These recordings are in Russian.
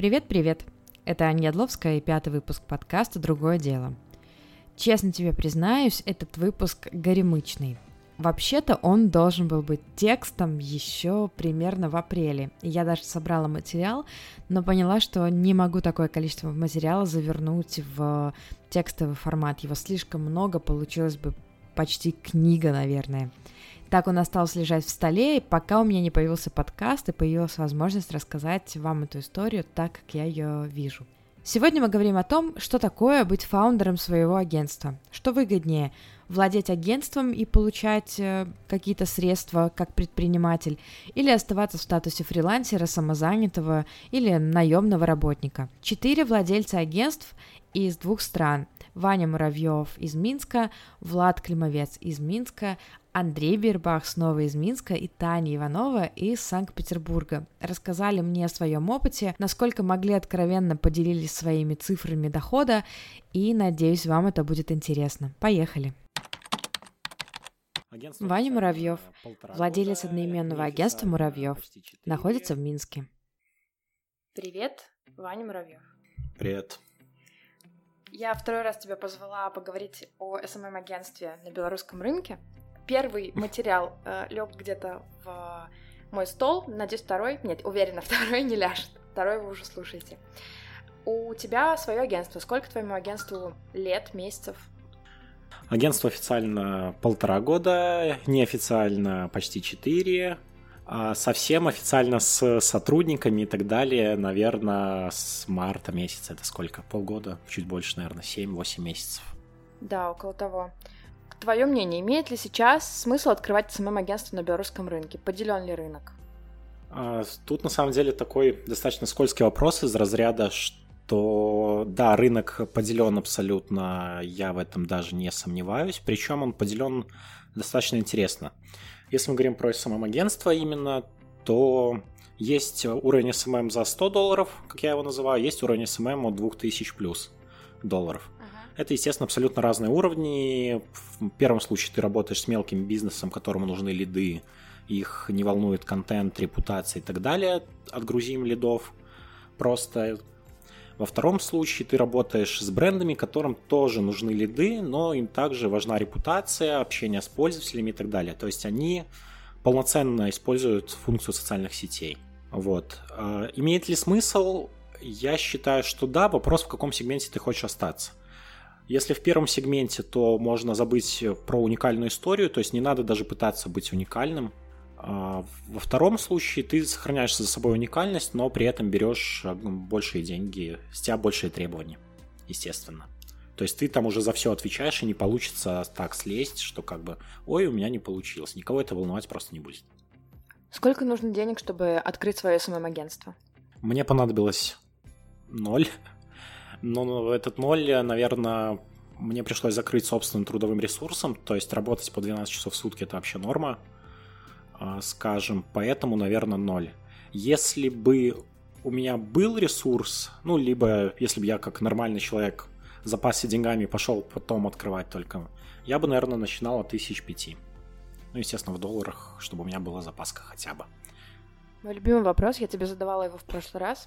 Привет-привет! Это Аня Ядловская и пятый выпуск подкаста «Другое дело». Честно тебе признаюсь, этот выпуск горемычный. Вообще-то он должен был быть текстом еще примерно в апреле. Я даже собрала материал, но поняла, что не могу такое количество материала завернуть в текстовый формат. Его слишком много, получилось бы почти книга, наверное. Так он остался лежать в столе, пока у меня не появился подкаст и появилась возможность рассказать вам эту историю так, как я ее вижу. Сегодня мы говорим о том, что такое быть фаундером своего агентства. Что выгоднее, владеть агентством и получать э, какие-то средства как предприниматель, или оставаться в статусе фрилансера, самозанятого или наемного работника. Четыре владельца агентств из двух стран. Ваня Муравьев из Минска, Влад Климовец из Минска, Андрей Бирбах снова из Минска и Таня Иванова из Санкт-Петербурга. Рассказали мне о своем опыте, насколько могли откровенно поделились своими цифрами дохода, и надеюсь, вам это будет интересно. Поехали! Агентство Ваня Муравьев, владелец одноименного агентства Муравьев, находится в Минске. Привет, Ваня Муравьев. Привет. Я второй раз тебя позвала поговорить о SMM-агентстве на белорусском рынке первый материал э, лег где-то в мой стол, надеюсь, второй, нет, уверена, второй не ляжет, второй вы уже слушаете. У тебя свое агентство. Сколько твоему агентству лет, месяцев? Агентство официально полтора года, неофициально почти четыре, а совсем официально с сотрудниками и так далее, наверное, с марта месяца. Это сколько? Полгода? Чуть больше, наверное, 7-8 месяцев. Да, около того. Твое мнение, имеет ли сейчас смысл открывать СММ-агентство на белорусском рынке? Поделен ли рынок? А, тут на самом деле такой достаточно скользкий вопрос из разряда, что да, рынок поделен абсолютно, я в этом даже не сомневаюсь, причем он поделен достаточно интересно. Если мы говорим про SMM-агентство именно, то есть уровень SMM за 100 долларов, как я его называю, есть уровень SMM от 2000 плюс долларов. Это, естественно, абсолютно разные уровни. В первом случае ты работаешь с мелким бизнесом, которому нужны лиды, их не волнует контент, репутация и так далее. Отгрузим лидов просто. Во втором случае ты работаешь с брендами, которым тоже нужны лиды, но им также важна репутация, общение с пользователями и так далее. То есть они полноценно используют функцию социальных сетей. Вот. А, имеет ли смысл? Я считаю, что да. Вопрос, в каком сегменте ты хочешь остаться. Если в первом сегменте, то можно забыть про уникальную историю, то есть не надо даже пытаться быть уникальным. А во втором случае ты сохраняешь за собой уникальность, но при этом берешь а, ну, большие деньги, с тебя большие требования, естественно. То есть ты там уже за все отвечаешь, и не получится так слезть, что как бы, ой, у меня не получилось. Никого это волновать просто не будет. Сколько нужно денег, чтобы открыть свое СММ-агентство? Мне понадобилось ноль. Но этот ноль, наверное, мне пришлось закрыть собственным трудовым ресурсом, то есть работать по 12 часов в сутки это вообще норма, а, скажем, поэтому, наверное, ноль. Если бы у меня был ресурс, ну, либо если бы я как нормальный человек запасся деньгами и пошел потом открывать только, я бы, наверное, начинал от тысяч пяти. Ну, естественно, в долларах, чтобы у меня была запаска хотя бы. Мой любимый вопрос, я тебе задавала его в прошлый раз.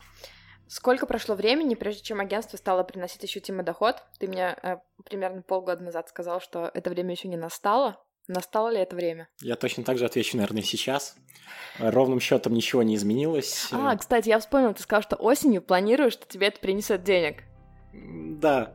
Сколько прошло времени, прежде чем агентство стало приносить ощутимый доход? Ты мне э, примерно полгода назад сказал, что это время еще не настало. Настало ли это время? Я точно так же отвечу, наверное, сейчас. Ровным счетом ничего не изменилось. А, кстати, я вспомнил, ты сказал, что осенью планируешь, что тебе это принесет денег. Да.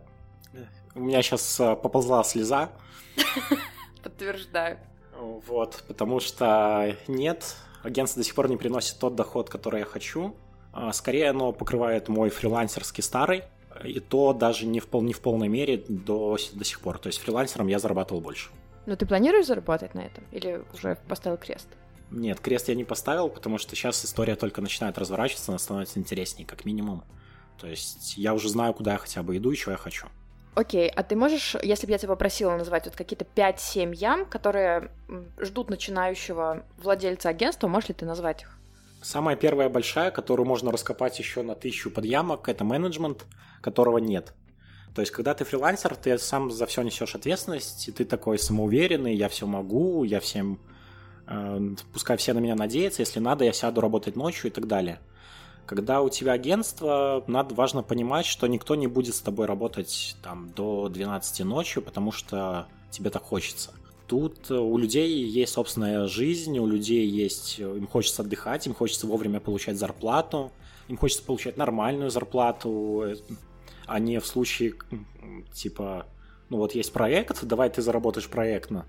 У меня сейчас э, поползла слеза. Подтверждаю. Вот, потому что нет, агентство до сих пор не приносит тот доход, который я хочу. А, скорее оно покрывает мой фрилансерский старый, и то даже не в, пол, не в полной мере до, до сих пор. То есть фрилансером я зарабатывал больше. Но ты планируешь заработать на этом? Или уже поставил крест? Нет, крест я не поставил, потому что сейчас история только начинает разворачиваться, она становится интереснее, как минимум. То есть я уже знаю, куда я хотя бы иду и что я хочу. Окей, а ты можешь, если бы я тебя попросила назвать вот какие-то 5-7 ям, которые ждут начинающего владельца агентства, можешь ли ты назвать их? Самая первая большая, которую можно раскопать еще на тысячу подъямок, это менеджмент, которого нет. То есть, когда ты фрилансер, ты сам за все несешь ответственность, и ты такой самоуверенный, я все могу, я всем, э, пускай все на меня надеются, если надо, я сяду работать ночью и так далее. Когда у тебя агентство, надо важно понимать, что никто не будет с тобой работать там до 12 ночи, потому что тебе так хочется. Тут у людей есть собственная жизнь, у людей есть, им хочется отдыхать, им хочется вовремя получать зарплату, им хочется получать нормальную зарплату, а не в случае типа, ну вот есть проект, давай ты заработаешь проектно.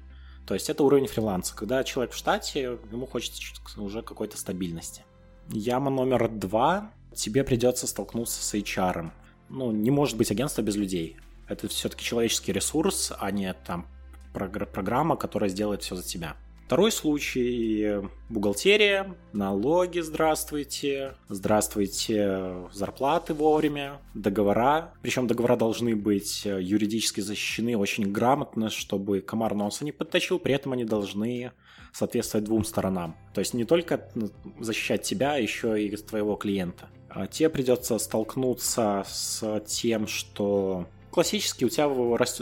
То есть это уровень фриланса. Когда человек в штате, ему хочется уже какой-то стабильности. Яма номер два. Тебе придется столкнуться с HR. Ну, не может быть агентство без людей. Это все-таки человеческий ресурс, а не там программа, которая сделает все за тебя. Второй случай – бухгалтерия, налоги, здравствуйте, здравствуйте, зарплаты вовремя, договора. Причем договора должны быть юридически защищены очень грамотно, чтобы комар носа не подточил, при этом они должны соответствовать двум сторонам. То есть не только ну, защищать тебя, а еще и твоего клиента. А тебе придется столкнуться с тем, что классически у тебя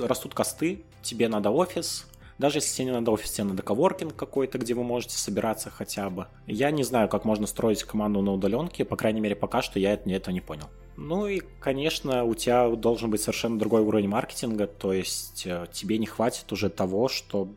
растут косты, тебе надо офис, даже если тебе не надо офис, тебе надо коворкинг какой-то, где вы можете собираться хотя бы. Я не знаю, как можно строить команду на удаленке, по крайней мере, пока что я это, не понял. Ну и, конечно, у тебя должен быть совершенно другой уровень маркетинга, то есть э, тебе не хватит уже того, что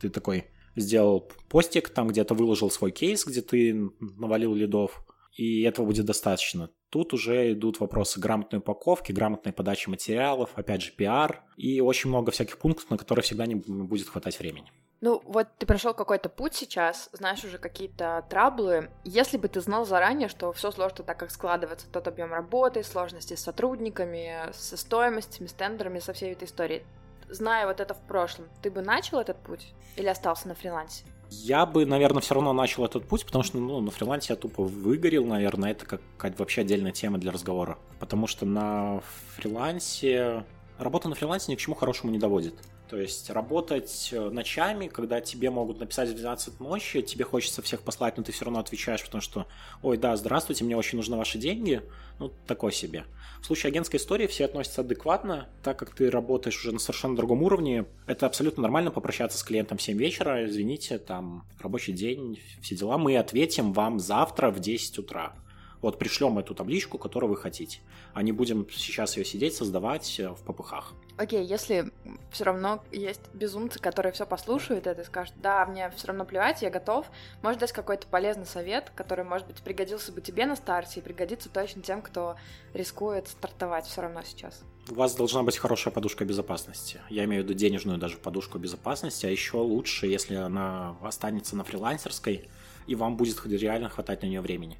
ты такой сделал постик, там где-то выложил свой кейс, где ты навалил лидов, и этого будет достаточно. Тут уже идут вопросы грамотной упаковки, грамотной подачи материалов, опять же, пиар и очень много всяких пунктов, на которые всегда не будет хватать времени. Ну, вот ты прошел какой-то путь сейчас, знаешь уже какие-то траблы. Если бы ты знал заранее, что все сложно так, как складывается, тот объем работы, сложности с сотрудниками, со стоимостями, с тендерами, со всей этой историей, зная вот это в прошлом, ты бы начал этот путь или остался на фрилансе? Я бы, наверное, все равно начал этот путь, потому что ну, на фрилансе я тупо выгорел, наверное, это как какая-то вообще отдельная тема для разговора. Потому что на фрилансе... Работа на фрилансе ни к чему хорошему не доводит. То есть работать э, ночами, когда тебе могут написать в 12 ночи, тебе хочется всех послать, но ты все равно отвечаешь, потому что, ой, да, здравствуйте, мне очень нужны ваши деньги, ну, такое себе. В случае агентской истории все относятся адекватно, так как ты работаешь уже на совершенно другом уровне, это абсолютно нормально попрощаться с клиентом в 7 вечера, извините, там, рабочий день, все дела, мы ответим вам завтра в 10 утра. Вот пришлем эту табличку, которую вы хотите. А не будем сейчас ее сидеть, создавать э, в попыхах. Окей, okay, если все равно есть безумцы, которые все послушают это и скажут, да, мне все равно плевать, я готов, может дать какой-то полезный совет, который, может быть, пригодился бы тебе на старте и пригодится точно тем, кто рискует стартовать все равно сейчас. У вас должна быть хорошая подушка безопасности. Я имею в виду денежную даже подушку безопасности, а еще лучше, если она останется на фрилансерской, и вам будет реально хватать на нее времени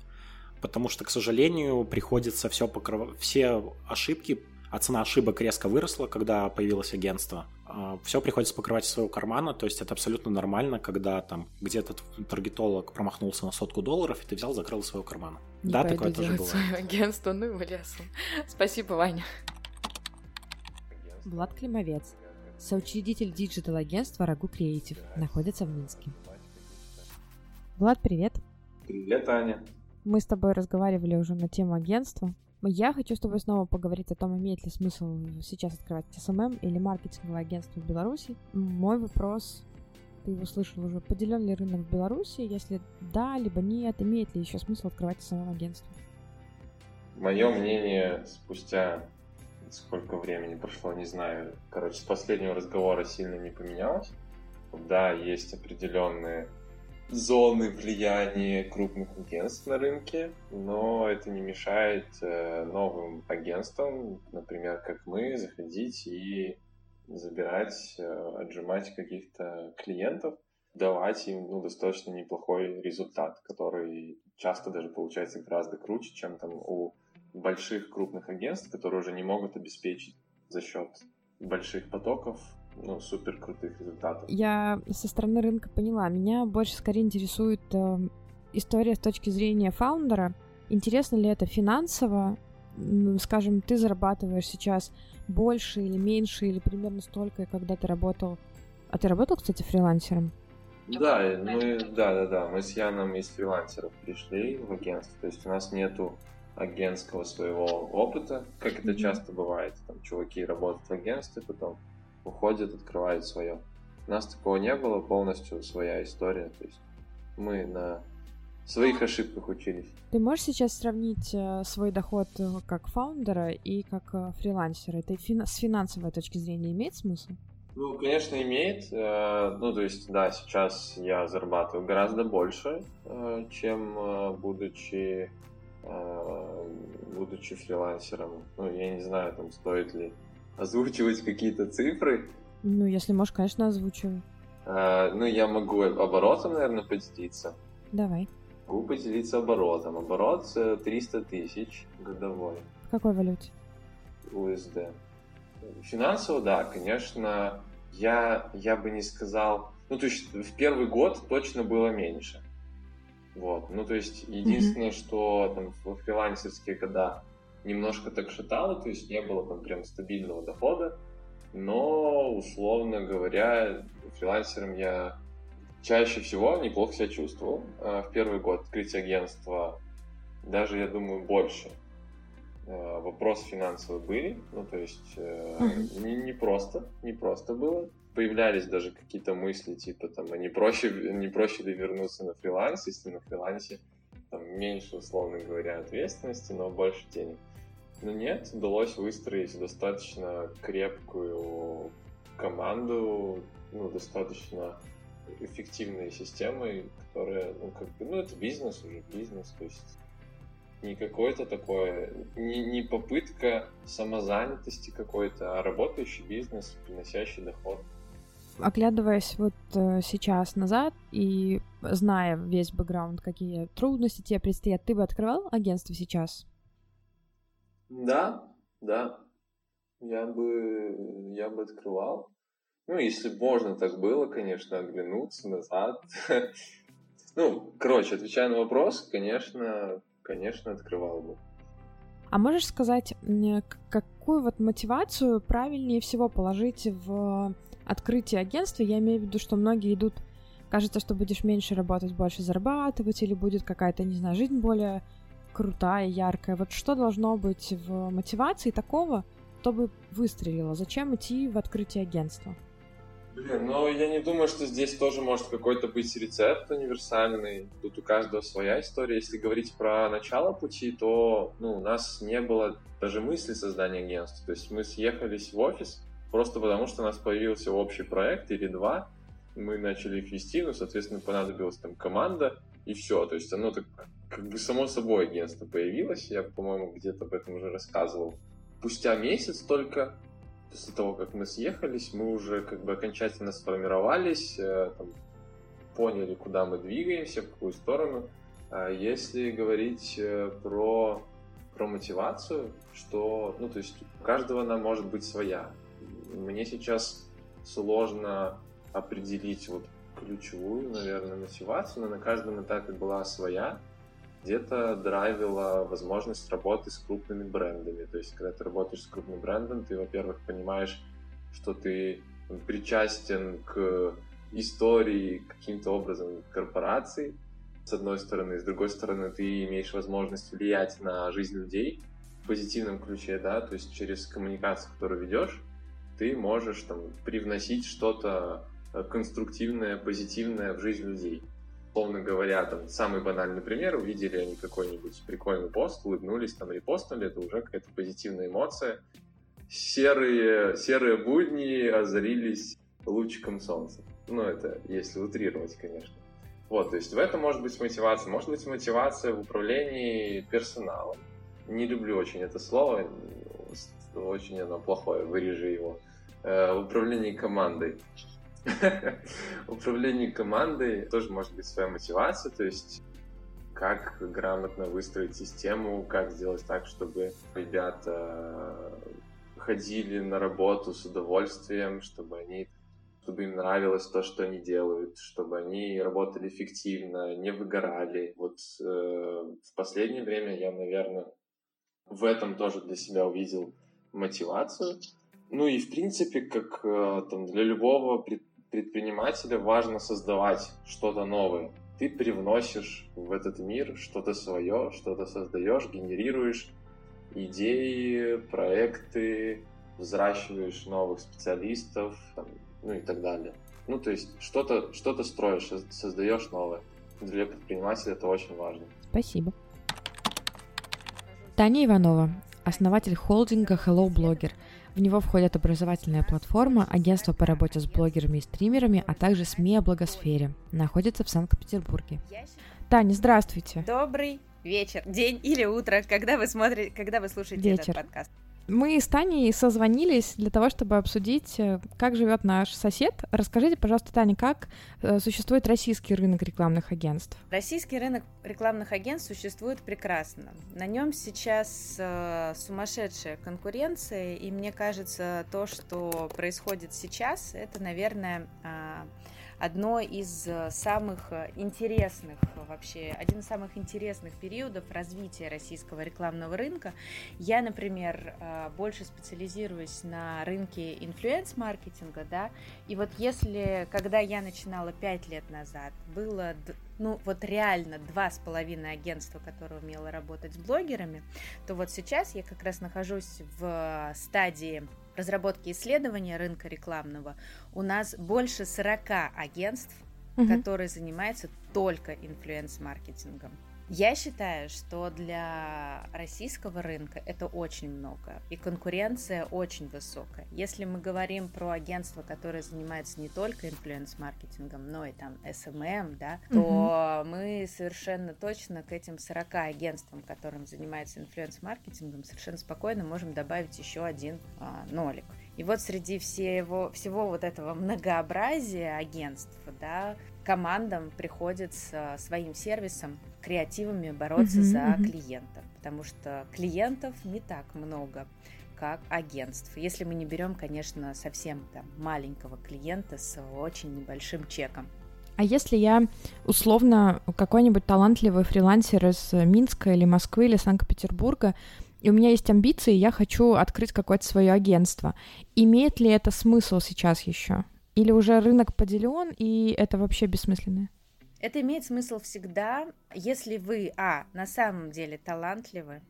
потому что, к сожалению, приходится все покрывать, все ошибки, а цена ошибок резко выросла, когда появилось агентство. А, все приходится покрывать из своего кармана, то есть это абсолютно нормально, когда там где-то таргетолог промахнулся на сотку долларов, и ты взял, закрыл из своего кармана. Не да, такое тоже бывает. свое агентство, ну его лесом. Спасибо, Ваня. Влад Климовец, соучредитель digital-агентства Рагу Креатив, находится в Минске. Влад, привет. Привет, Аня. Мы с тобой разговаривали уже на тему агентства. Я хочу с тобой снова поговорить о том, имеет ли смысл сейчас открывать SMM или маркетинговое агентство в Беларуси. Мой вопрос, ты его слышал уже, поделен ли рынок в Беларуси? Если да, либо нет, имеет ли еще смысл открывать СММ-агентство? Мое мнение спустя сколько времени прошло, не знаю. Короче, с последнего разговора сильно не поменялось. Да, есть определенные зоны влияния крупных агентств на рынке, но это не мешает э, новым агентствам, например, как мы, заходить и забирать, э, отжимать каких-то клиентов, давать им ну, достаточно неплохой результат, который часто даже получается гораздо круче, чем там у больших крупных агентств, которые уже не могут обеспечить за счет больших потоков ну, супер крутых результатов. Я со стороны рынка поняла. Меня больше скорее интересует э, история с точки зрения фаундера. Интересно ли это финансово? Скажем, ты зарабатываешь сейчас больше или меньше, или примерно столько, когда ты работал. А ты работал, кстати, фрилансером? Да, мы, да, да, да, мы с Яном из фрилансеров пришли в агентство, то есть у нас нету агентского своего опыта, как это часто бывает. Там чуваки работают в агентстве, потом уходят, открывают свое. У нас такого не было, полностью своя история. То есть мы на своих ошибках учились. Ты можешь сейчас сравнить э, свой доход э, как фаундера и как э, фрилансера? Это фин- с финансовой точки зрения имеет смысл? Ну, конечно, имеет. Ну, то есть, да, сейчас я зарабатываю гораздо больше, чем будучи будучи фрилансером. Ну, я не знаю, там стоит ли озвучивать какие-то цифры. Ну, если можешь, конечно, озвучивай. Ну, я могу оборотом, наверное, поделиться. Давай. Могу поделиться оборотом. Оборот 300 тысяч годовой. В какой валюте? USD. Финансово, да, конечно, я, я бы не сказал... Ну, то есть в первый год точно было меньше. Вот. Ну, то есть единственное, mm-hmm. что там в фрилансерские года немножко так шатало, то есть не было там прям стабильного дохода, но, условно говоря, фрилансером я чаще всего неплохо себя чувствовал. А в первый год открытия агентства даже, я думаю, больше Э, вопросы финансовые были, ну то есть uh-huh. не, не просто, не просто было. Появлялись даже какие-то мысли типа там, а не проще, не проще ли вернуться на фриланс, если на фрилансе там меньше, условно говоря, ответственности, но больше денег. Но нет, удалось выстроить достаточно крепкую команду, ну, достаточно эффективные системы, которые, ну, как бы, ну, это бизнес уже, бизнес, то есть не какое-то такое, не, не попытка самозанятости какой-то, а работающий бизнес, приносящий доход. Оглядываясь вот э, сейчас назад и зная весь бэкграунд, какие трудности тебе предстоят, ты бы открывал агентство сейчас? Да, да. Я бы, я бы открывал. Ну, если можно так было, конечно, оглянуться назад. Ну, короче, отвечая на вопрос, конечно, конечно, открывал бы. А можешь сказать, какую вот мотивацию правильнее всего положить в открытие агентства? Я имею в виду, что многие идут, кажется, что будешь меньше работать, больше зарабатывать, или будет какая-то, не знаю, жизнь более крутая, яркая. Вот что должно быть в мотивации такого, чтобы выстрелило? Зачем идти в открытие агентства? Блин, ну я не думаю, что здесь тоже может какой-то быть рецепт универсальный. Тут у каждого своя история. Если говорить про начало пути, то ну, у нас не было даже мысли создания агентства. То есть мы съехались в офис просто потому, что у нас появился общий проект или два. Мы начали их вести, ну, соответственно, понадобилась там команда, и все. То есть оно так как бы само собой агентство появилось. Я, по-моему, где-то об этом уже рассказывал. Спустя месяц только после того, как мы съехались, мы уже как бы окончательно сформировались, э, там, поняли, куда мы двигаемся, в какую сторону. А если говорить э, про, про мотивацию, что, ну, то есть у каждого она может быть своя. Мне сейчас сложно определить вот ключевую, наверное, мотивацию, но на каждом этапе была своя где-то драйвила возможность работы с крупными брендами. То есть, когда ты работаешь с крупным брендом, ты, во-первых, понимаешь, что ты причастен к истории каким-то образом корпорации, с одной стороны, с другой стороны, ты имеешь возможность влиять на жизнь людей в позитивном ключе, да, то есть через коммуникацию, которую ведешь, ты можешь там привносить что-то конструктивное, позитивное в жизнь людей условно говоря, там, самый банальный пример, увидели они какой-нибудь прикольный пост, улыбнулись, там, репостнули, это уже какая-то позитивная эмоция. Серые, серые будни озарились лучиком солнца. Ну, это если утрировать, конечно. Вот, то есть в этом может быть мотивация. Может быть мотивация в управлении персоналом. Не люблю очень это слово, очень оно плохое, вырежи его. Э, в управлении командой. управлении командой тоже может быть своя мотивация, то есть как грамотно выстроить систему, как сделать так, чтобы ребята ходили на работу с удовольствием, чтобы они чтобы им нравилось то, что они делают, чтобы они работали эффективно, не выгорали. Вот э, в последнее время я, наверное, в этом тоже для себя увидел мотивацию. Ну и в принципе, как э, там для любого пред, предпринимателя важно создавать что-то новое. Ты привносишь в этот мир что-то свое, что-то создаешь, генерируешь идеи, проекты, взращиваешь новых специалистов, там, ну и так далее. Ну, то есть что-то что строишь, создаешь новое. для предпринимателя это очень важно. Спасибо. Таня Иванова, основатель холдинга Hello Blogger. В него входит образовательная платформа, агентство по работе с блогерами и стримерами, а также СМИ о благосфере. Находится в Санкт-Петербурге. Таня, здравствуйте. Добрый вечер, день или утро, когда вы смотрите, когда вы слушаете вечер. этот подкаст. Мы с Таней созвонились для того, чтобы обсудить, э, как живет наш сосед. Расскажите, пожалуйста, Таня, как э, существует российский рынок рекламных агентств? Российский рынок рекламных агентств существует прекрасно. На нем сейчас э, сумасшедшая конкуренция, и мне кажется, то, что происходит сейчас, это, наверное, э, одно из э, самых э, интересных вообще, один из самых интересных периодов развития российского рекламного рынка. Я, например, э, больше специализируюсь на рынке инфлюенс-маркетинга, да, и вот если, когда я начинала пять лет назад, было ну вот реально два с половиной агентства, которое умело работать с блогерами, то вот сейчас я как раз нахожусь в стадии разработки исследования рынка рекламного у нас больше 40 агентств, угу. которые занимаются только influence-маркетингом. Я считаю, что для российского рынка это очень много, и конкуренция очень высокая. Если мы говорим про агентства, которые занимаются не только influence-маркетингом, но и там SMM, да, то угу. мы совершенно точно к этим 40 агентствам, которым занимается influence-маркетингом, совершенно спокойно можем добавить еще один а, нолик. И вот среди всего, всего вот этого многообразия агентств, да, командам приходится своим сервисом, креативами бороться uh-huh, за uh-huh. клиента, потому что клиентов не так много, как агентств. Если мы не берем, конечно, совсем там маленького клиента с очень небольшим чеком. А если я условно какой-нибудь талантливый фрилансер из Минска или Москвы или Санкт-Петербурга, и у меня есть амбиции, я хочу открыть какое-то свое агентство. Имеет ли это смысл сейчас еще? Или уже рынок поделен, и это вообще бессмысленно? Это имеет смысл всегда, если вы, а, на самом деле талантливы,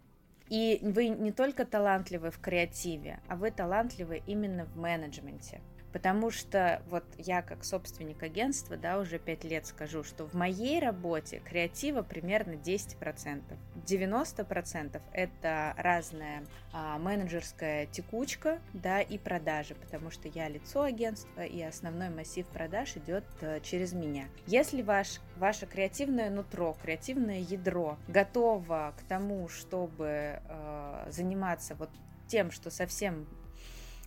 и вы не только талантливы в креативе, а вы талантливы именно в менеджменте. Потому что вот я как собственник агентства, да, уже пять лет скажу, что в моей работе креатива примерно 10%. 90% это разная а, менеджерская текучка, да, и продажи, потому что я лицо агентства, и основной массив продаж идет а, через меня. Если ваш, ваше креативное нутро, креативное ядро готово к тому, чтобы а, заниматься вот тем, что совсем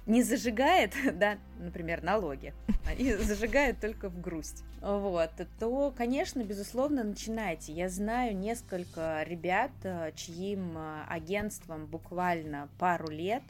не зажигает, да, например, налоги, они зажигают только в грусть, вот, то, конечно, безусловно, начинайте. Я знаю несколько ребят, э, чьим э, агентством буквально пару лет,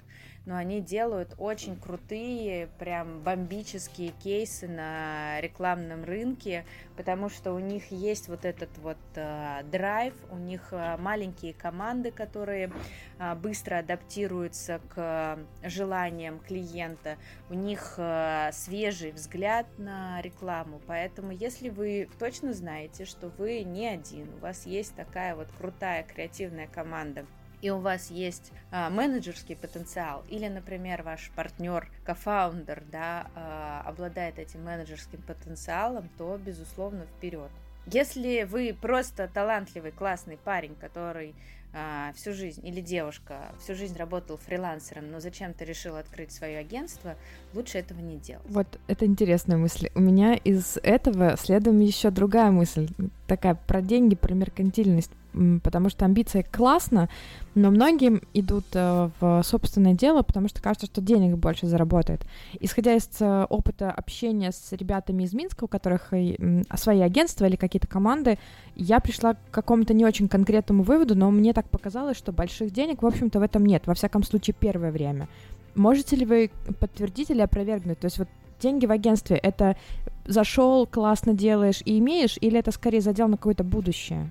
но они делают очень крутые, прям бомбические кейсы на рекламном рынке, потому что у них есть вот этот вот э, драйв, у них э, маленькие команды, которые э, быстро адаптируются к желаниям клиента, у них э, свежий взгляд на рекламу, поэтому если вы точно знаете, что вы не один, у вас есть такая вот крутая креативная команда, и у вас есть а, менеджерский потенциал, или, например, ваш партнер, кофаундер, да, а, обладает этим менеджерским потенциалом, то, безусловно, вперед. Если вы просто талантливый, классный парень, который а, всю жизнь, или девушка всю жизнь работал фрилансером, но зачем-то решил открыть свое агентство, лучше этого не делать. Вот это интересная мысль. У меня из этого следом еще другая мысль, такая про деньги, про меркантильность потому что амбиция классно, но многим идут э, в собственное дело, потому что кажется, что денег больше заработает. Исходя из э, опыта общения с ребятами из Минска, у которых свои агентства или какие-то команды, я пришла к какому-то не очень конкретному выводу, но мне так показалось, что больших денег, в общем-то, в этом нет, во всяком случае, первое время. Можете ли вы подтвердить или опровергнуть? То есть вот деньги в агентстве — это зашел, классно делаешь и имеешь, или это скорее задел на какое-то будущее?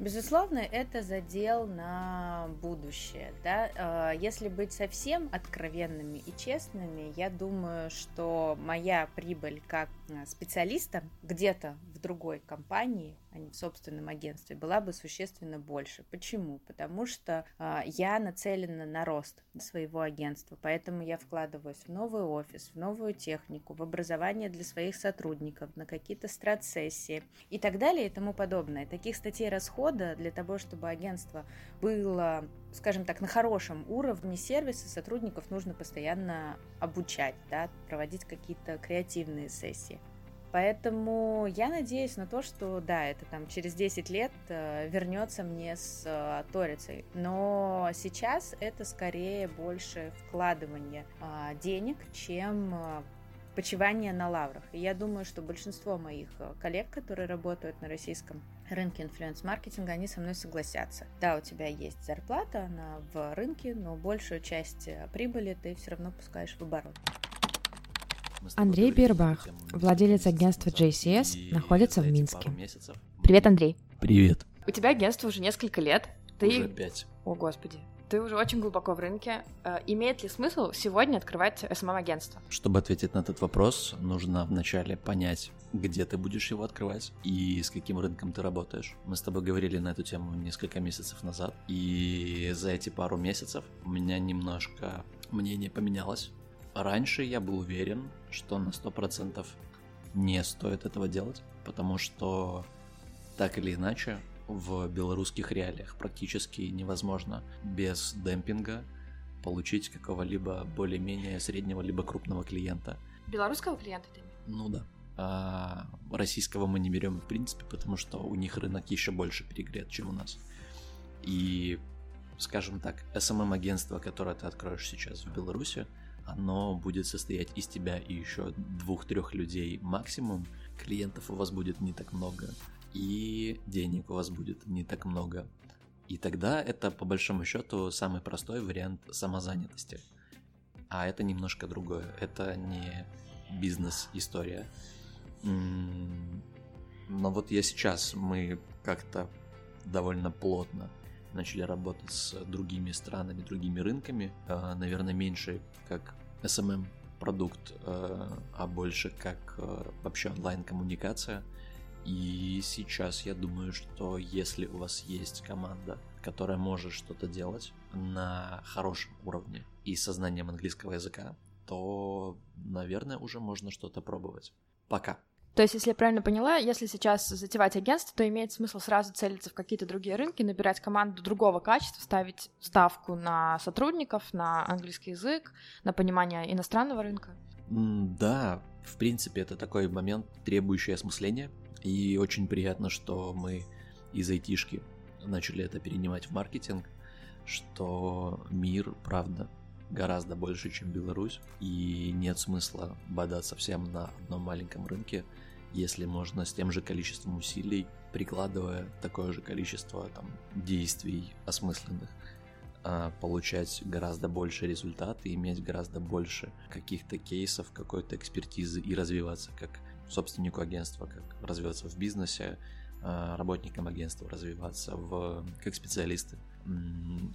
Безусловно, это задел на будущее. Да? А, если быть совсем откровенными и честными, я думаю, что моя прибыль как специалиста где-то в другой компании а не в собственном агентстве, была бы существенно больше. Почему? Потому что э, я нацелена на рост своего агентства, поэтому я вкладываюсь в новый офис, в новую технику, в образование для своих сотрудников, на какие-то страт-сессии и так далее и тому подобное. Таких статей расхода для того, чтобы агентство было, скажем так, на хорошем уровне сервиса, сотрудников нужно постоянно обучать, да, проводить какие-то креативные сессии. Поэтому я надеюсь на то, что да, это там через 10 лет э, вернется мне с э, Торицей. Но сейчас это скорее больше вкладывание э, денег, чем э, почивание на лаврах. И я думаю, что большинство моих коллег, которые работают на российском рынке инфлюенс-маркетинга, они со мной согласятся. Да, у тебя есть зарплата, она в рынке, но большую часть э, прибыли ты все равно пускаешь в оборот. Андрей Бирбах, владелец агентства JCS, находится в Минске. Привет, Андрей. Привет. У тебя агентство уже несколько лет. Ты... Уже пять. О, господи. Ты уже очень глубоко в рынке. Э, имеет ли смысл сегодня открывать SMM-агентство? Чтобы ответить на этот вопрос, нужно вначале понять, где ты будешь его открывать и с каким рынком ты работаешь. Мы с тобой говорили на эту тему несколько месяцев назад, и за эти пару месяцев у меня немножко мнение поменялось Раньше я был уверен, что на 100% не стоит этого делать, потому что так или иначе в белорусских реалиях практически невозможно без демпинга получить какого-либо более-менее среднего либо крупного клиента. Белорусского клиента ты? Ну да. А российского мы не берем в принципе, потому что у них рынок еще больше перегрет, чем у нас. И, скажем так, SMM-агентство, которое ты откроешь сейчас в Беларуси, оно будет состоять из тебя и еще двух-трех людей максимум. Клиентов у вас будет не так много, и денег у вас будет не так много. И тогда это, по большому счету, самый простой вариант самозанятости. А это немножко другое. Это не бизнес-история. Но вот я сейчас, мы как-то довольно плотно начали работать с другими странами, другими рынками, а, наверное, меньше как SMM продукт, а, а больше как а, вообще онлайн-коммуникация. И сейчас я думаю, что если у вас есть команда, которая может что-то делать на хорошем уровне и со знанием английского языка, то, наверное, уже можно что-то пробовать. Пока. То есть, если я правильно поняла, если сейчас затевать агентство, то имеет смысл сразу целиться в какие-то другие рынки, набирать команду другого качества, ставить ставку на сотрудников, на английский язык, на понимание иностранного рынка? Да, в принципе, это такой момент, требующий осмысления. И очень приятно, что мы из айтишки начали это перенимать в маркетинг, что мир, правда, гораздо больше, чем Беларусь, и нет смысла бодаться всем на одном маленьком рынке, если можно с тем же количеством усилий, прикладывая такое же количество там, действий осмысленных, а, получать гораздо больше результат и иметь гораздо больше каких-то кейсов, какой-то экспертизы и развиваться как собственнику агентства, как развиваться в бизнесе, а, работникам агентства развиваться в, как специалисты,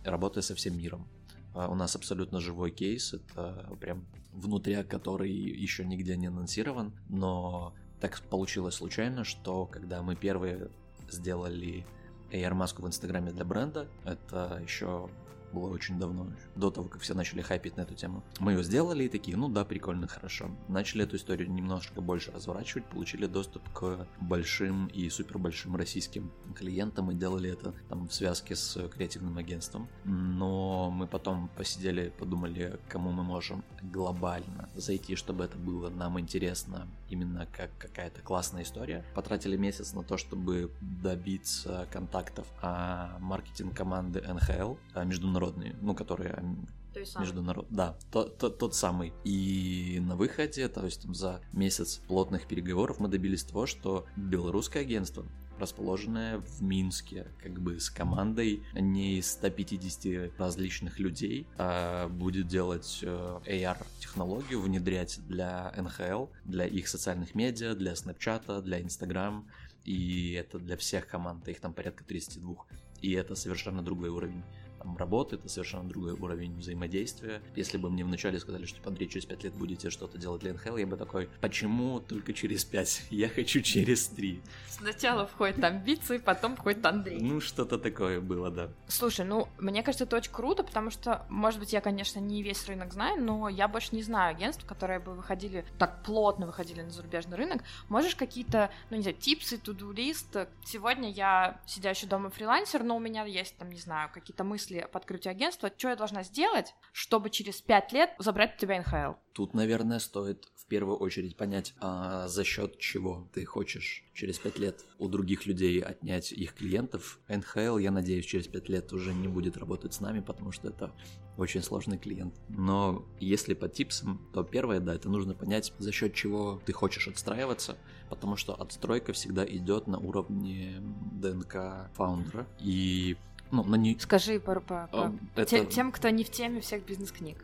работая со всем миром. А, у нас абсолютно живой кейс, это прям внутряк, который еще нигде не анонсирован, но так получилось случайно, что когда мы первые сделали AR-маску в Инстаграме для бренда, это еще было очень давно, до того, как все начали хайпить на эту тему. Мы ее сделали и такие, ну да, прикольно, хорошо. Начали эту историю немножко больше разворачивать, получили доступ к большим и супер большим российским клиентам и делали это там в связке с креативным агентством. Но мы потом посидели, подумали, кому мы можем глобально зайти, чтобы это было нам интересно, именно как какая-то классная история. Потратили месяц на то, чтобы добиться контактов а маркетинг команды НХЛ, а международной международные, ну, которые международ, да, тот, тот, тот самый. И на выходе, то есть там, за месяц плотных переговоров мы добились того, что белорусское агентство расположенное в Минске, как бы с командой не из 150 различных людей, а будет делать э, AR-технологию, внедрять для НХЛ, для их социальных медиа, для Snapchat, для Instagram, и это для всех команд, их там порядка 32, и это совершенно другой уровень там, работы, это совершенно другой уровень взаимодействия. Если бы мне вначале сказали, что, Андрей, через 5 лет будете что-то делать для НХЛ, я бы такой, почему только через 5? Я хочу через 3. Сначала входит амбиции, потом входит Андрей. Ну, что-то такое было, да. Слушай, ну, мне кажется, это очень круто, потому что, может быть, я, конечно, не весь рынок знаю, но я больше не знаю агентств, которые бы выходили, так плотно выходили на зарубежный рынок. Можешь какие-то, ну, не знаю, типсы, туду-лист? Сегодня я сидящий дома фрилансер, но у меня есть, там, не знаю, какие-то мысли по открытию агентства. Что я должна сделать, чтобы через пять лет забрать у тебя НХЛ? Тут, наверное, стоит в первую очередь понять, а за счет чего ты хочешь через пять лет у других людей отнять их клиентов. НХЛ, я надеюсь, через пять лет уже не будет работать с нами, потому что это очень сложный клиент. Но если по типсам, то первое, да, это нужно понять, за счет чего ты хочешь отстраиваться, потому что отстройка всегда идет на уровне ДНК фаундера. И ну, на не... Скажи по, по, по... Это... тем, кто не в теме всех бизнес-книг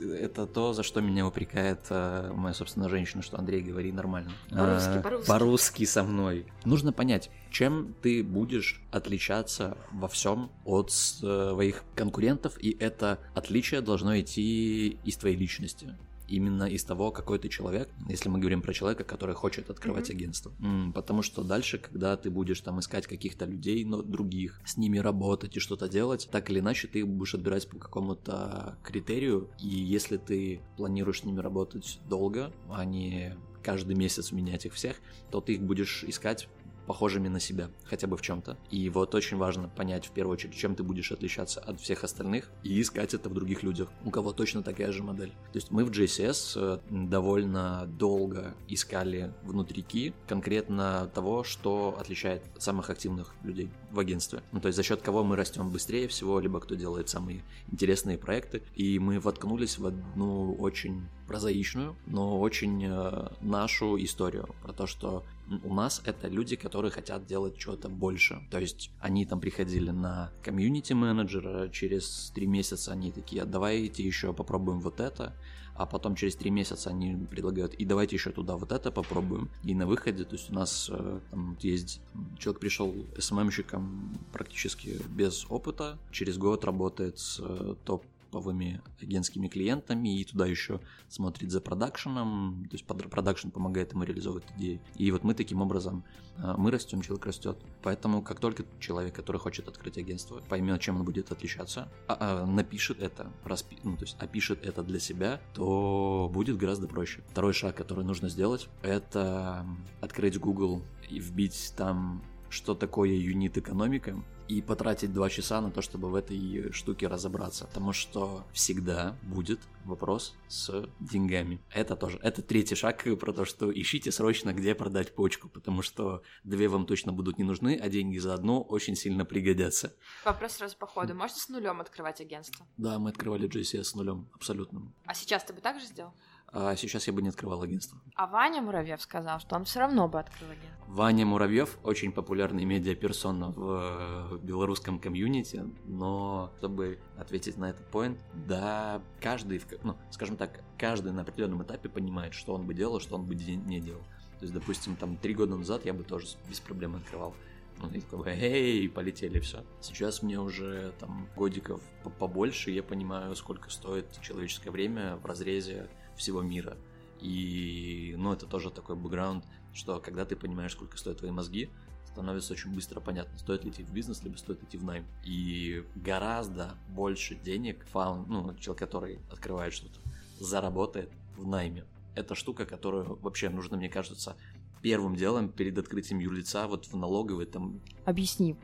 это то, за что меня упрекает э, моя, собственно, женщина, что Андрей, говори нормально. По-русски, а, по-русски. По-русски со мной. Нужно понять, чем ты будешь отличаться во всем от своих конкурентов, и это отличие должно идти из твоей личности именно из того, какой ты человек, если мы говорим про человека, который хочет открывать mm-hmm. агентство. М-м, потому что дальше, когда ты будешь там искать каких-то людей, но других, с ними работать и что-то делать, так или иначе ты будешь отбирать по какому-то критерию, и если ты планируешь с ними работать долго, а не каждый месяц менять их всех, то ты их будешь искать похожими на себя, хотя бы в чем-то. И вот очень важно понять в первую очередь, чем ты будешь отличаться от всех остальных и искать это в других людях, у кого точно такая же модель. То есть мы в JCS э, довольно долго искали внутрики конкретно того, что отличает самых активных людей в агентстве. Ну, то есть за счет кого мы растем быстрее всего, либо кто делает самые интересные проекты. И мы воткнулись в одну очень прозаичную, но очень э, нашу историю про то, что у нас это люди, которые хотят делать что-то больше. То есть они там приходили на комьюнити менеджера, через три месяца они такие, а давайте еще попробуем вот это, а потом через три месяца они предлагают, и давайте еще туда вот это попробуем. И на выходе, то есть у нас э, там есть, человек пришел СММщиком практически без опыта, через год работает с э, топ топовыми агентскими клиентами, и туда еще смотрит за продакшеном, то есть продакшн помогает ему реализовывать идеи. И вот мы таким образом, а, мы растем, человек растет. Поэтому как только человек, который хочет открыть агентство, поймет, чем он будет отличаться, а, а, напишет это, распи, ну, то есть опишет это для себя, то будет гораздо проще. Второй шаг, который нужно сделать, это открыть Google и вбить там что такое юнит-экономика, и потратить два часа на то, чтобы в этой штуке разобраться. Потому что всегда будет вопрос с деньгами. Это тоже. Это третий шаг про то, что ищите срочно, где продать почку, потому что две вам точно будут не нужны, а деньги за одну очень сильно пригодятся. Вопрос сразу по ходу. Можете с нулем открывать агентство? Да, мы открывали JCS с нулем, абсолютно. А сейчас ты бы так же сделал? А сейчас я бы не открывал агентство. А Ваня Муравьев сказал, что он все равно бы открыл агентство. Ваня Муравьев очень популярный медиаперсона в белорусском комьюнити, но чтобы ответить на этот поинт, да, каждый, ну, скажем так, каждый на определенном этапе понимает, что он бы делал, что он бы не делал. То есть, допустим, там три года назад я бы тоже без проблем открывал. Ну, и такой, эй, полетели, все. Сейчас мне уже там годиков побольше, я понимаю, сколько стоит человеческое время в разрезе всего мира. И, ну, это тоже такой бэкграунд, что когда ты понимаешь, сколько стоят твои мозги, становится очень быстро понятно, стоит ли идти в бизнес, либо стоит идти в найм. И гораздо больше денег фаун, ну, человек, который открывает что-то, заработает в найме. Это штука, которую вообще нужно, мне кажется, первым делом перед открытием юрлица вот в налоговой там... Объясни,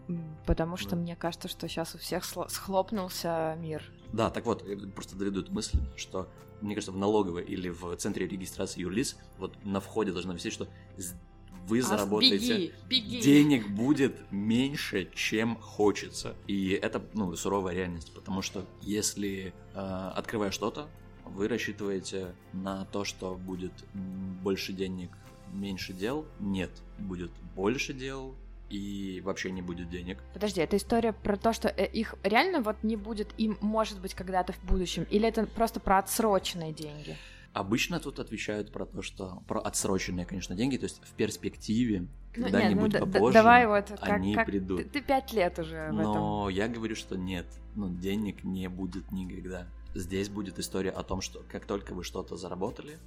потому что да. мне кажется, что сейчас у всех схлопнулся мир. Да, так вот, просто доведу эту мысль, что мне кажется, в налоговой или в центре регистрации юрлиц вот на входе должно висеть, что вы заработаете, беги, беги. денег будет меньше, чем хочется. И это, ну, суровая реальность, потому что если э, открывая что-то, вы рассчитываете на то, что будет больше денег, меньше дел. Нет, будет больше дел, и вообще не будет денег. Подожди, это история про то, что э, их реально вот не будет, им может быть когда-то в будущем, или это просто про отсроченные деньги? Обычно тут отвечают про то, что про отсроченные, конечно, деньги, то есть в перспективе Ну, Когда-нибудь ну, да- попозже давай вот, как, они как- придут. Ты, ты пять лет уже в этом. Но я говорю, что нет, ну, денег не будет никогда. Здесь будет история о том, что как только вы что-то заработали,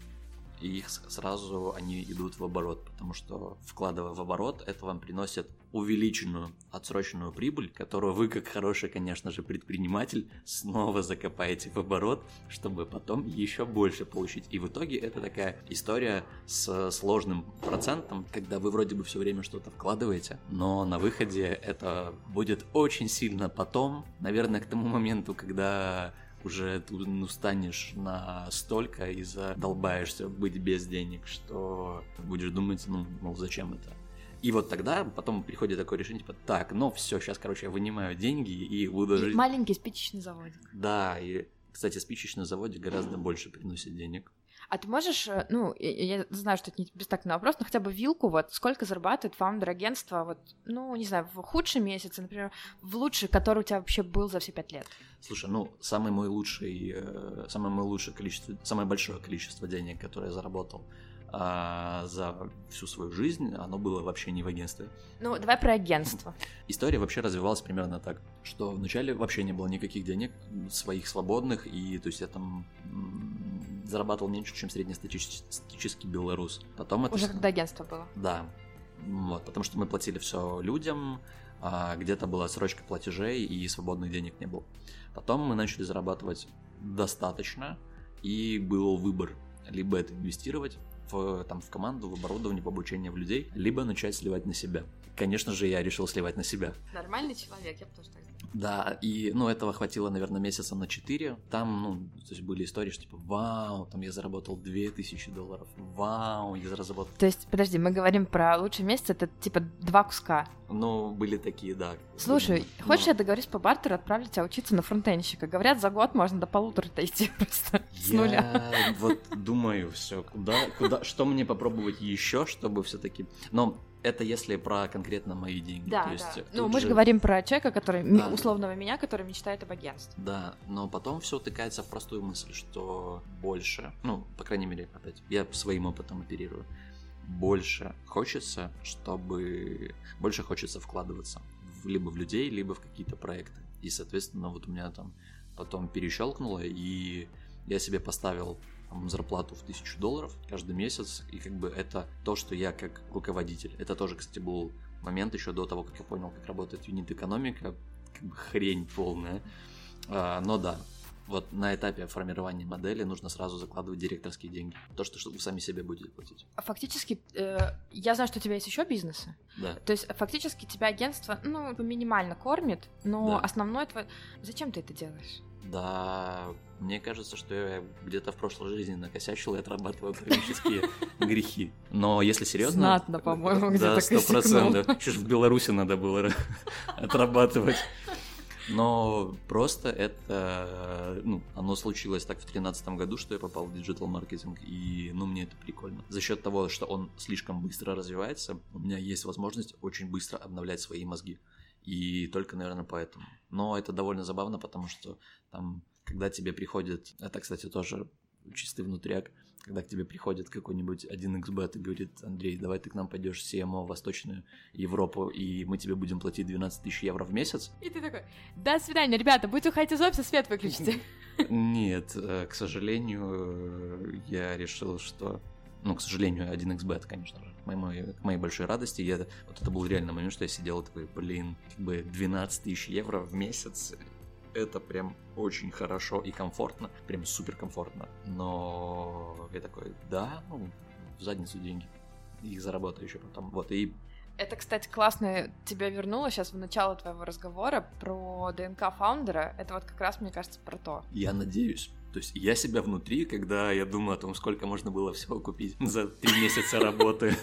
их с- сразу они идут в оборот, потому что вкладывая в оборот, это вам приносит увеличенную отсроченную прибыль, которую вы, как хороший, конечно же, предприниматель, снова закопаете в оборот, чтобы потом еще больше получить. И в итоге это такая история с сложным процентом, когда вы вроде бы все время что-то вкладываете, но на выходе это будет очень сильно потом, наверное, к тому моменту, когда уже ты ну, станешь настолько и задолбаешься быть без денег, что будешь думать, ну, мол, зачем это? И вот тогда потом приходит такое решение, типа, так, ну все, сейчас, короче, я вынимаю деньги и буду жить. Маленький спичечный заводик. Да, и, кстати, спичечный заводик гораздо больше приносит денег. А ты можешь, э, ну, я, я знаю, что это не бестактный вопрос, но хотя бы вилку, вот, сколько зарабатывает фаундер агентства, вот, ну, не знаю, в худшие месяцы, например, в лучшие, который у тебя вообще был за все пять лет? Слушай, ну, самый мой лучший, э, самое мое лучшее количество, самое большое количество денег, которое я заработал а, за всю свою жизнь, оно было вообще не в агентстве. Ну, давай про агентство. История вообще развивалась примерно так, что вначале вообще не было никаких денег своих свободных, и то есть я там зарабатывал меньше, чем среднестатистический белорус. Потом это... Уже когда агентство было. Да. Вот, потому что мы платили все людям, а где-то была срочка платежей и свободных денег не было. Потом мы начали зарабатывать достаточно, и был выбор. Либо это инвестировать в, там, в команду, в оборудование, в обучение в людей, либо начать сливать на себя. Конечно же, я решил сливать на себя. Нормальный человек, я бы тоже так сделала. Да, и, ну, этого хватило, наверное, месяца на 4. Там, ну, то есть были истории, что типа, вау, там я заработал 2000 долларов, вау, я заработал То есть, подожди, мы говорим про лучший месяц, это типа два куска. Ну, были такие, да. Слушай, Но- хочешь, я договорюсь по бартеру, отправлю тебя учиться на фронтенщика? Говорят, за год можно до полутора-то идти просто с Я нуля. вот думаю, все, куда, куда, что мне попробовать еще, чтобы все-таки. Но это если про конкретно мои деньги. Да, то есть, да. Ну, мы же говорим про человека, который, Да. условного меня, который мечтает об агентстве. Да, но потом все утыкается в простую мысль, что больше, ну, по крайней мере, опять, я своим опытом оперирую, больше хочется, чтобы... Больше хочется вкладываться в- либо в людей, либо в какие-то проекты. И, соответственно, вот у меня там потом перещелкнуло, и я себе поставил там, зарплату в тысячу долларов каждый месяц, и как бы это то, что я как руководитель. Это тоже, кстати, был момент еще до того, как я понял, как работает юнит-экономика, как бы хрень полная. А, но да, вот на этапе формирования модели нужно сразу закладывать директорские деньги. То, что, вы сами себе будете платить. Фактически, э, я знаю, что у тебя есть еще бизнесы. Да. То есть, фактически, тебя агентство, ну, минимально кормит, но Да. основной твой... Зачем ты это делаешь? Да, мне кажется, что я где-то в прошлой жизни накосячил и отрабатываю кармические грехи. Но если серьезно... Знатно, по-моему, да, где-то сто косякнул. процентов. Еще в Беларуси надо было отрабатывать. Но просто это, ну, оно случилось так в 2013 году, что я попал в digital-маркетинг, и, ну, мне это прикольно. За счет того, что он слишком быстро развивается, у меня есть возможность очень быстро обновлять свои мозги. И только, наверное, поэтому. Но это довольно забавно, потому что там, когда тебе приходит, это, кстати, тоже чистый внутряк, когда к тебе приходит какой-нибудь 1xbet и говорит, Андрей, давай ты к нам пойдешь в CMO в Восточную Европу, и мы тебе будем платить 12 тысяч евро в месяц. И ты такой, до свидания, ребята, будете уходить из офиса, свет выключите. Нет, э, к сожалению, э, я решил, что... Ну, к сожалению, 1xbet, конечно же. К моей, к моей большой радости. Я, вот это был реально момент, что я сидел и такой, блин, как бы 12 тысяч евро в месяц. Это прям очень хорошо и комфортно. Прям супер комфортно. Но я такой, да, ну, в задницу деньги. Их заработаю еще потом. Вот, и Это, кстати, классно тебя вернуло сейчас в начало твоего разговора про ДНК фаундера. Это вот как раз, мне кажется, про то. Я надеюсь. То есть я себя внутри, когда я думаю о том, сколько можно было всего купить за три месяца работы,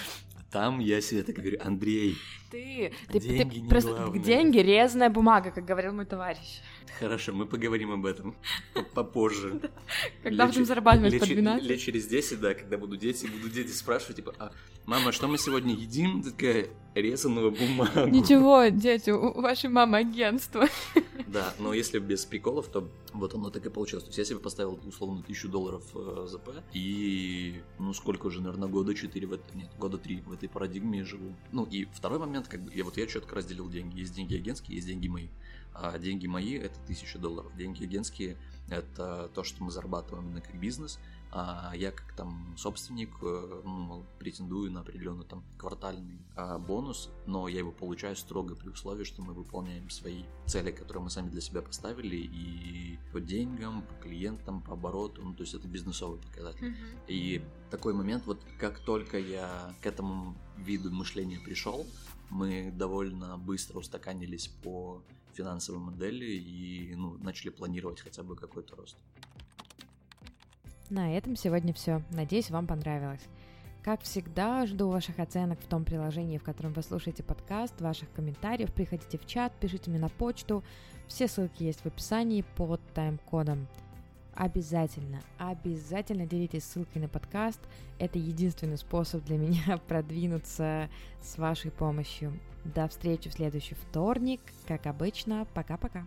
там я себе так говорю, Андрей, Ты, ты, Деньги ты не просто главное. деньги резаная бумага, как говорил мой товарищ. хорошо, мы поговорим об этом по- попозже. Когда будем зарабатывать по че- 12. Лет через 10, да, когда буду дети, буду дети спрашивать, типа, а, мама, что мы сегодня едим? Такая, резаную бумагу. Ничего, дети, у вашей мамы агентство. Да, но если без приколов, то вот оно так и получилось. То есть я себе поставил условно тысячу долларов э, ЗП, и ну сколько уже, наверное, года четыре в это, нет, года три в этой парадигме живу. Ну и второй момент, как бы, я вот я четко разделил деньги. Есть деньги агентские, есть деньги мои. А деньги мои это тысяча долларов. Деньги агентские это то, что мы зарабатываем именно как бизнес, а я как там собственник э, ну, претендую на определенный там квартальный а, бонус, но я его получаю строго при условии, что мы выполняем свои цели, которые мы сами для себя поставили, и по деньгам, по клиентам, по обороту, ну, то есть это бизнесовый показатель. Mm-hmm. И такой момент, вот как только я к этому виду мышления пришел, мы довольно быстро устаканились по финансовой модели и ну, начали планировать хотя бы какой-то рост. На этом сегодня все. Надеюсь, вам понравилось. Как всегда, жду ваших оценок в том приложении, в котором вы слушаете подкаст, ваших комментариев. Приходите в чат, пишите мне на почту. Все ссылки есть в описании под тайм-кодом. Обязательно, обязательно делитесь ссылкой на подкаст. Это единственный способ для меня продвинуться с вашей помощью. До встречи в следующий вторник. Как обычно, пока-пока.